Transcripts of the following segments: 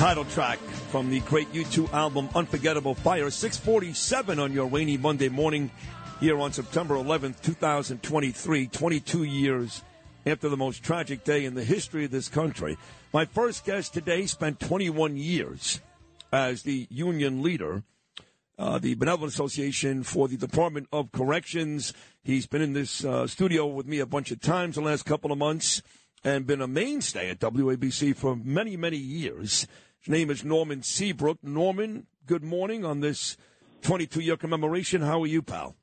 Title track from the great U2 album Unforgettable Fire. 647 on your rainy Monday morning here on September 11th, 2023, 22 years after the most tragic day in the history of this country. My first guest today spent 21 years as the union leader, uh, the Benevolent Association for the Department of Corrections. He's been in this uh, studio with me a bunch of times the last couple of months and been a mainstay at WABC for many, many years. His name is Norman Seabrook. Norman, good morning on this 22 year commemoration. How are you, pal?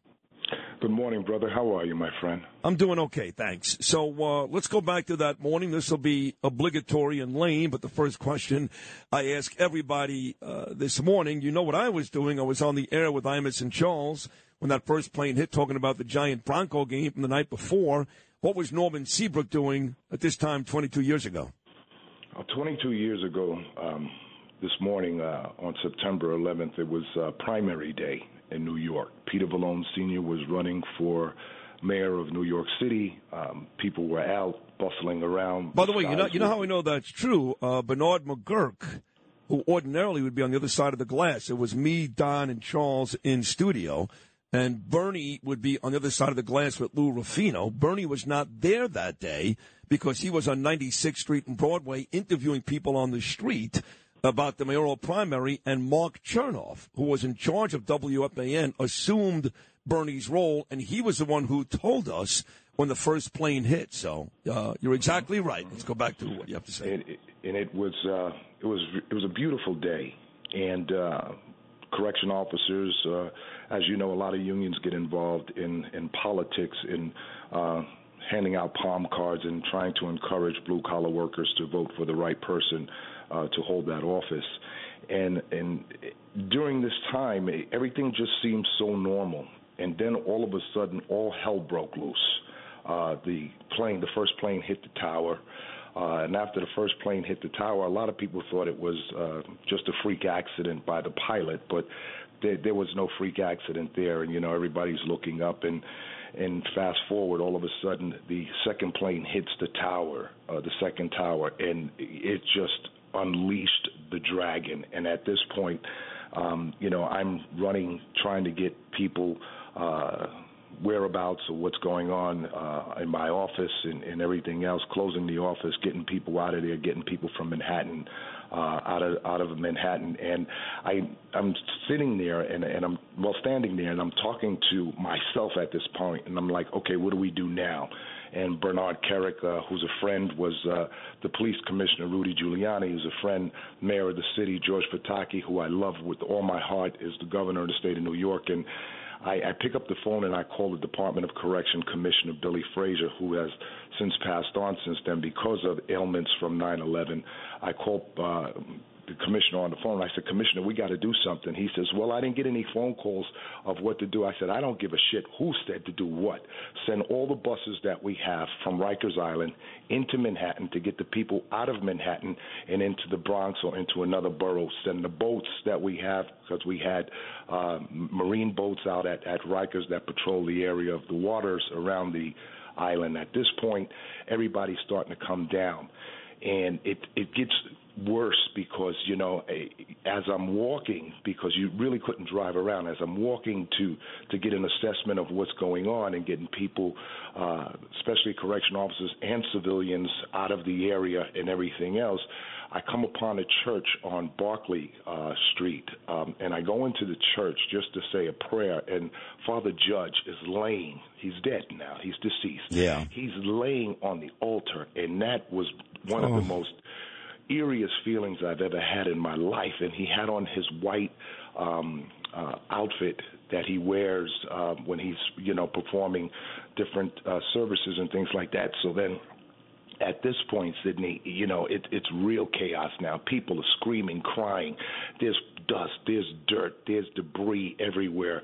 Good morning, brother. How are you, my friend? I'm doing okay, thanks. So uh, let's go back to that morning. This will be obligatory and lame, but the first question I ask everybody uh, this morning, you know what I was doing? I was on the air with Imus and Charles when that first plane hit, talking about the Giant Bronco game from the night before. What was Norman Seabrook doing at this time 22 years ago? Uh, 22 years ago, um, this morning uh, on September 11th, it was uh, primary day in New York. Peter Vallone Sr. was running for mayor of New York City. Um, people were out bustling around. By the way, you know, you know how I know that's true? Uh, Bernard McGuirk, who ordinarily would be on the other side of the glass, it was me, Don, and Charles in studio and Bernie would be on the other side of the glass with Lou Ruffino. Bernie was not there that day because he was on 96th Street and Broadway interviewing people on the street about the mayoral primary, and Mark Chernoff, who was in charge of WFAN, assumed Bernie's role, and he was the one who told us when the first plane hit. So uh, you're exactly right. Let's go back to what you have to say. And it, and it was uh, it was it was a beautiful day, and uh, correction officers. As you know, a lot of unions get involved in in politics in uh, handing out palm cards and trying to encourage blue collar workers to vote for the right person uh, to hold that office. And and during this time, everything just seemed so normal. And then all of a sudden, all hell broke loose. Uh, the plane, the first plane, hit the tower. Uh, and after the first plane hit the tower, a lot of people thought it was uh, just a freak accident by the pilot, but there, there was no freak accident there. And you know, everybody's looking up, and and fast forward, all of a sudden, the second plane hits the tower, uh, the second tower, and it just unleashed the dragon. And at this point, um, you know, I'm running, trying to get people. Uh, whereabouts of what's going on uh, in my office and, and everything else, closing the office, getting people out of there, getting people from Manhattan uh, out of out of Manhattan, and I I'm sitting there and and I'm well standing there and I'm talking to myself at this point, and I'm like, okay, what do we do now? And Bernard Kerik, uh, who's a friend, was uh, the police commissioner, Rudy Giuliani, who's a friend, mayor of the city, George Pataki, who I love with all my heart, is the governor of the state of New York, and I, I pick up the phone and I call the Department of Correction Commissioner Billy Fraser, who has since passed on since then because of ailments from 9/11. I call uh, the commissioner on the phone. I said, Commissioner, we got to do something. He says, Well, I didn't get any phone calls of what to do. I said, I don't give a shit who said to do what. Send all the buses that we have from Rikers Island into Manhattan to get the people out of Manhattan and into the Bronx or into another borough. Send the boats that we have because we had uh, marine boats out at, at Rikers that patrol the area of the waters around the island. At this point, everybody's starting to come down and it it gets worse because you know as I'm walking because you really couldn't drive around as I'm walking to to get an assessment of what's going on and getting people uh especially correction officers and civilians out of the area and everything else I come upon a church on Barclay uh, Street, um, and I go into the church just to say a prayer. And Father Judge is laying; he's dead now; he's deceased. Yeah, he's laying on the altar, and that was one oh. of the oh. most eeriest feelings I've ever had in my life. And he had on his white um, uh, outfit that he wears uh, when he's, you know, performing different uh, services and things like that. So then at this point, Sydney, you know, it, it's real chaos now. People are screaming, crying. There's dust, there's dirt, there's debris everywhere.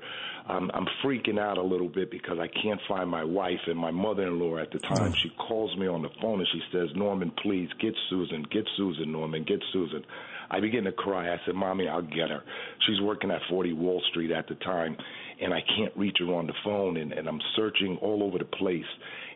Um, I'm freaking out a little bit because I can't find my wife and my mother-in-law at the time. Mm. She calls me on the phone and she says, "Norman, please get Susan, get Susan, Norman, get Susan." I begin to cry. I said, "Mommy, I'll get her." She's working at 40 Wall Street at the time, and I can't reach her on the phone, and, and I'm searching all over the place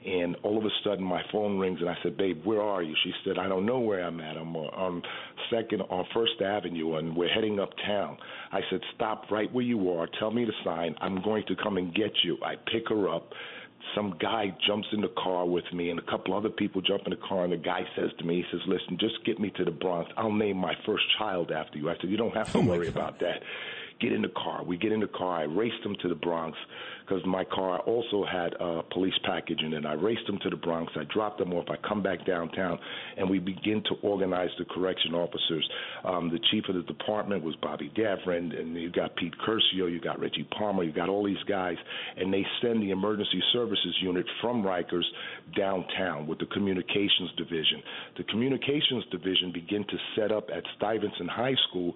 and all of a sudden my phone rings and I said, "Babe, where are you?" She said, "I don't know where I'm at. I'm on Second on First Avenue and we're heading uptown." I said, "Stop right where you are. Tell me the sign. I'm going to come and get you." I pick her up. Some guy jumps in the car with me, and a couple other people jump in the car. And the guy says to me, "He says, listen, just get me to the Bronx. I'll name my first child after you." I said, "You don't have to oh worry about that." Get in the car. We get in the car. I raced them to the Bronx because my car also had a police package in it. I raced them to the Bronx. I dropped them off. I come back downtown, and we begin to organize the correction officers. Um, the chief of the department was Bobby Davoren, and you got Pete Curcio, you got Reggie Palmer, you got all these guys, and they send the emergency services unit from Rikers downtown with the communications division. The communications division begin to set up at Stuyvesant High School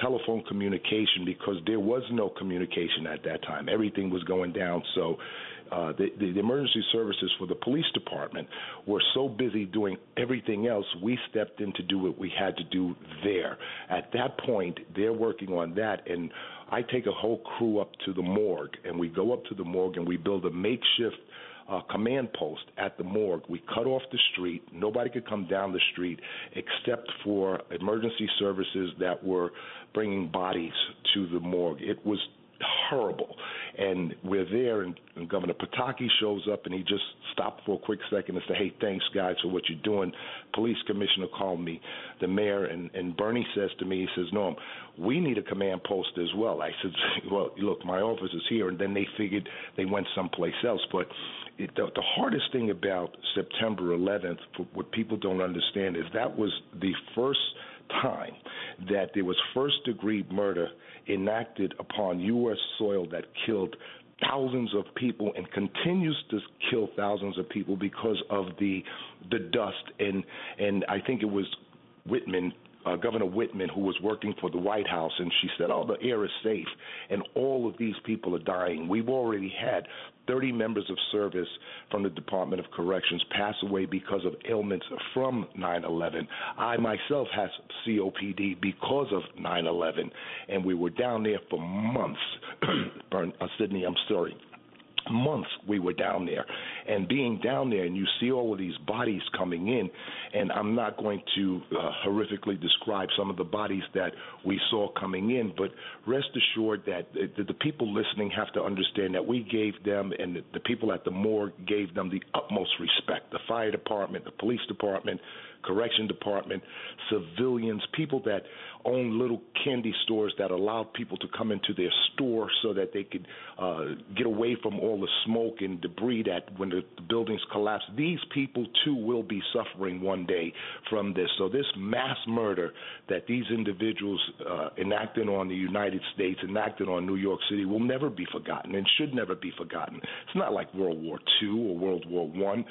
telephone communication because there was no communication at that time. Everything was going down. So uh, the, the emergency services for the police department were so busy doing everything else, we stepped in to do what we had to do there. At that point, they're working on that, and I take a whole crew up to the morgue, and we go up to the morgue and we build a makeshift uh, command post at the morgue. We cut off the street. Nobody could come down the street except for emergency services that were bringing bodies to the morgue. It was horrible. And we're there, and, and Governor Pataki shows up, and he just stopped for a quick second and said, "Hey, thanks, guys, for what you're doing." Police commissioner called me, the mayor, and, and Bernie says to me, he says, "Norm, we need a command post as well." I said, "Well, look, my office is here," and then they figured they went someplace else, but it, the, the hardest thing about September 11th, what people don't understand, is that was the first time that there was first degree murder enacted upon U.S. soil that killed thousands of people and continues to kill thousands of people because of the the dust and and I think it was Whitman uh, Governor Whitman, who was working for the White House, and she said, "Oh, the air is safe," and all of these people are dying. We've already had 30 members of service from the Department of Corrections pass away because of ailments from 9/11. I myself has COPD because of 9/11, and we were down there for months. Uh, Sydney, I'm sorry months we were down there. And being down there and you see all of these bodies coming in and i'm not going to uh, horrifically describe some of the bodies that we saw coming in but rest assured that the, the people listening have to understand that we gave them and the, the people at the morgue gave them the utmost respect. The fire department the police department correction department, civilians, people that own little candy stores that allowed people to come into their store so that they could uh, get away from all the smoke and debris that when the, the buildings collapse. These people too will be suffering one day from this. So this mass murder that these individuals uh, enacted on the United States, enacted on New York City, will never be forgotten and should never be forgotten. It's not like World War II or World War One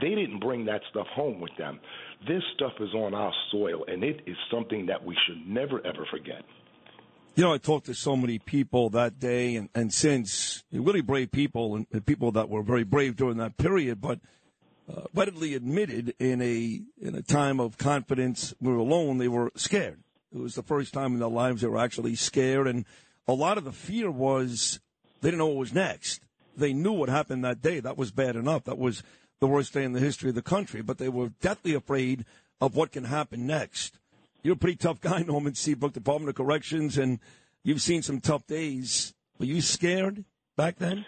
They didn't bring that stuff home with them. This stuff is on our soil, and it is something that we should never, ever forget. You know, I talked to so many people that day and, and since, really brave people and, and people that were very brave during that period, but uh, readily admitted in a in a time of confidence, we were alone, they were scared. It was the first time in their lives they were actually scared, and a lot of the fear was they didn't know what was next. They knew what happened that day. That was bad enough. That was the worst day in the history of the country. But they were deathly afraid of what can happen next. You're a pretty tough guy, Norman Seabrook, Department of Corrections, and you've seen some tough days. Were you scared back then?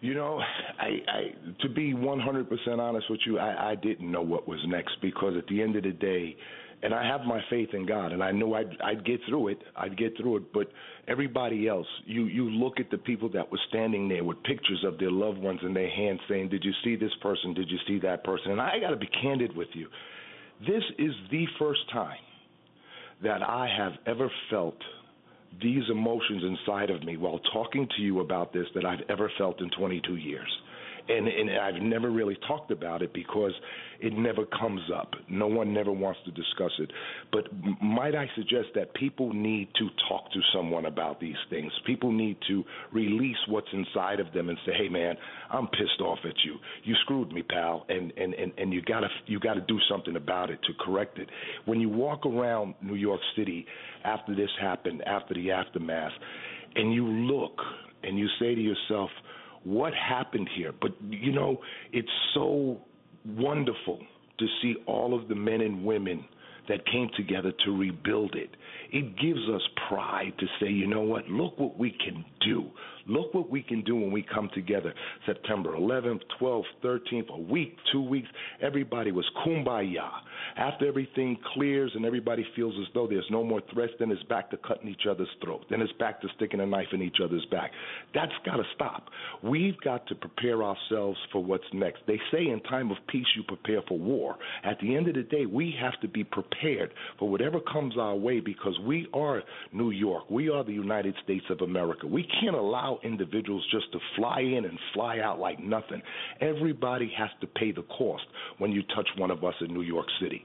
You know, I, I to be 100% honest with you, I, I didn't know what was next because at the end of the day, and I have my faith in God, and I know I'd, I'd get through it. I'd get through it. But everybody else, you you look at the people that were standing there with pictures of their loved ones in their hands, saying, "Did you see this person? Did you see that person?" And I got to be candid with you. This is the first time that I have ever felt these emotions inside of me while talking to you about this that I've ever felt in 22 years and and I've never really talked about it because it never comes up. No one never wants to discuss it. But might I suggest that people need to talk to someone about these things? People need to release what's inside of them and say, "Hey, man, I'm pissed off at you. You screwed me, pal, and and and, and you gotta you gotta do something about it to correct it." When you walk around New York City after this happened, after the aftermath, and you look and you say to yourself what happened here. But, you know, it's so wonderful to see all of the men and women that came together to rebuild it. It gives us pride to say, you know what, look what we can do. Look what we can do when we come together. September 11th, 12th, 13th, a week, two weeks, everybody was kumbaya. After everything clears and everybody feels as though there's no more threats, then it's back to cutting each other's throat. Then it's back to sticking a knife in each other's back. That's got to stop. We've got to prepare ourselves for what's next. They say in time of peace, you prepare for war. At the end of the day, we have to be prepared for whatever comes our way because we are New York. We are the United States of America. We can't allow allow individuals just to fly in and fly out like nothing. Everybody has to pay the cost when you touch one of us in New York City.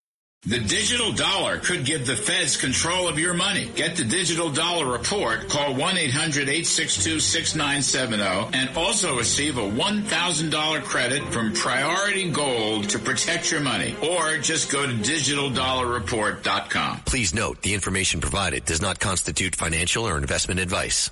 The digital dollar could give the feds control of your money. Get the digital dollar report. Call 1-800-862-6970 and also receive a $1,000 credit from Priority Gold to protect your money. Or just go to digitaldollarreport.com. Please note the information provided does not constitute financial or investment advice.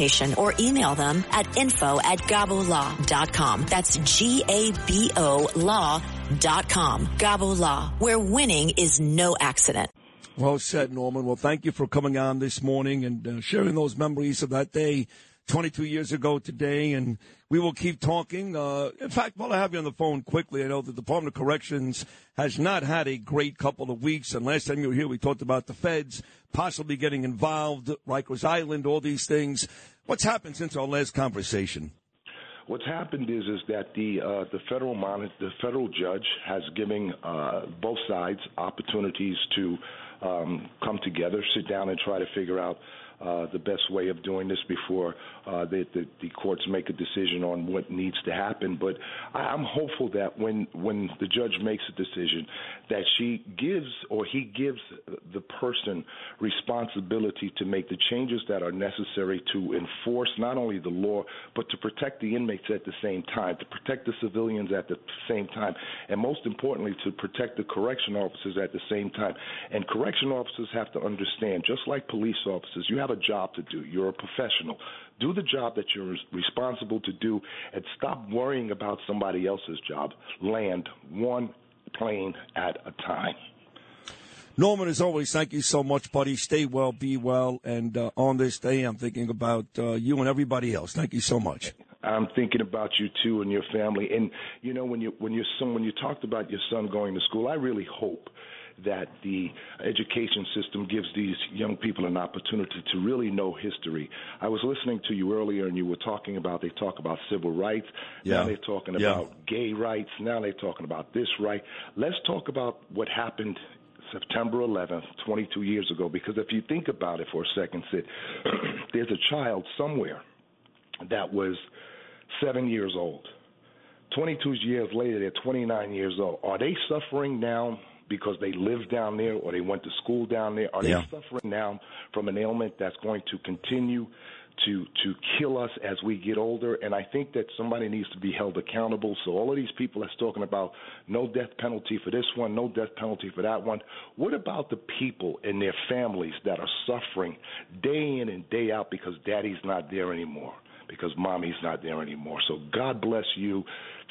consultation or email them at info at gabolaw.com. That's G-A-B-O law.com. Gabo Law, where winning is no accident. Well said, Norman. Well, thank you for coming on this morning and uh, sharing those memories of that day 22 years ago today. And we will keep talking. Uh, in fact, while I have you on the phone quickly, I know the Department of Corrections has not had a great couple of weeks. And last time you were here, we talked about the feds possibly getting involved, Rikers Island, all these things. What's happened since our last conversation? What's happened is is that the uh, the federal monitor, the federal judge has given uh, both sides opportunities to um, come together, sit down, and try to figure out uh, the best way of doing this before uh, the, the, the courts make a decision on what needs to happen. But I, I'm hopeful that when when the judge makes a decision, that she gives or he gives the person responsibility to make the changes that are necessary to enforce not only the law but to protect the inmates at the same time, to protect the civilians at the same time, and most importantly, to protect the correction officers at the same time. And correction officers have to understand, just like police officers, you have a job to do. You're a professional. Do the job that you're responsible to do and stop worrying about somebody else's job. Land one plane at a time. Norman, as always, thank you so much, buddy. Stay well, be well, and uh, on this day, I'm thinking about uh, you and everybody else. Thank you so much. I'm thinking about you too and your family. And you know, when you when your son when you talked about your son going to school, I really hope that the education system gives these young people an opportunity to really know history. I was listening to you earlier, and you were talking about they talk about civil rights. Yeah. Now they're talking Yeah. about gay rights. Now they're talking about this right. Let's talk about what happened September 11th, 22 years ago. Because if you think about it for a second, Sid, there's a child somewhere that was seven years old. 22 years later, they're 29 years old. Are they suffering now because they live down there or they went to school down there? Are Yeah. they suffering now from an ailment that's going to continue to to kill us as we get older? And I think that somebody needs to be held accountable. So all of these people that's talking about no death penalty for this one, no death penalty for that one. What about the people and their families that are suffering day in and day out because daddy's not there anymore? Because mommy's not there anymore. So God bless you.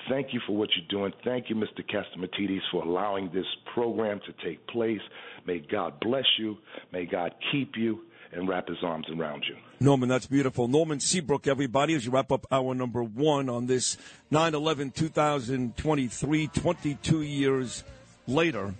Thank you for what you're doing. Thank you, Mr. Catsimatidis, for allowing this program to take place. May God bless you. May God keep you and wrap his arms around you. Norman, that's beautiful. Norman Seabrook, everybody, as you wrap up hour number one on this 9 11 2023, 22 years later.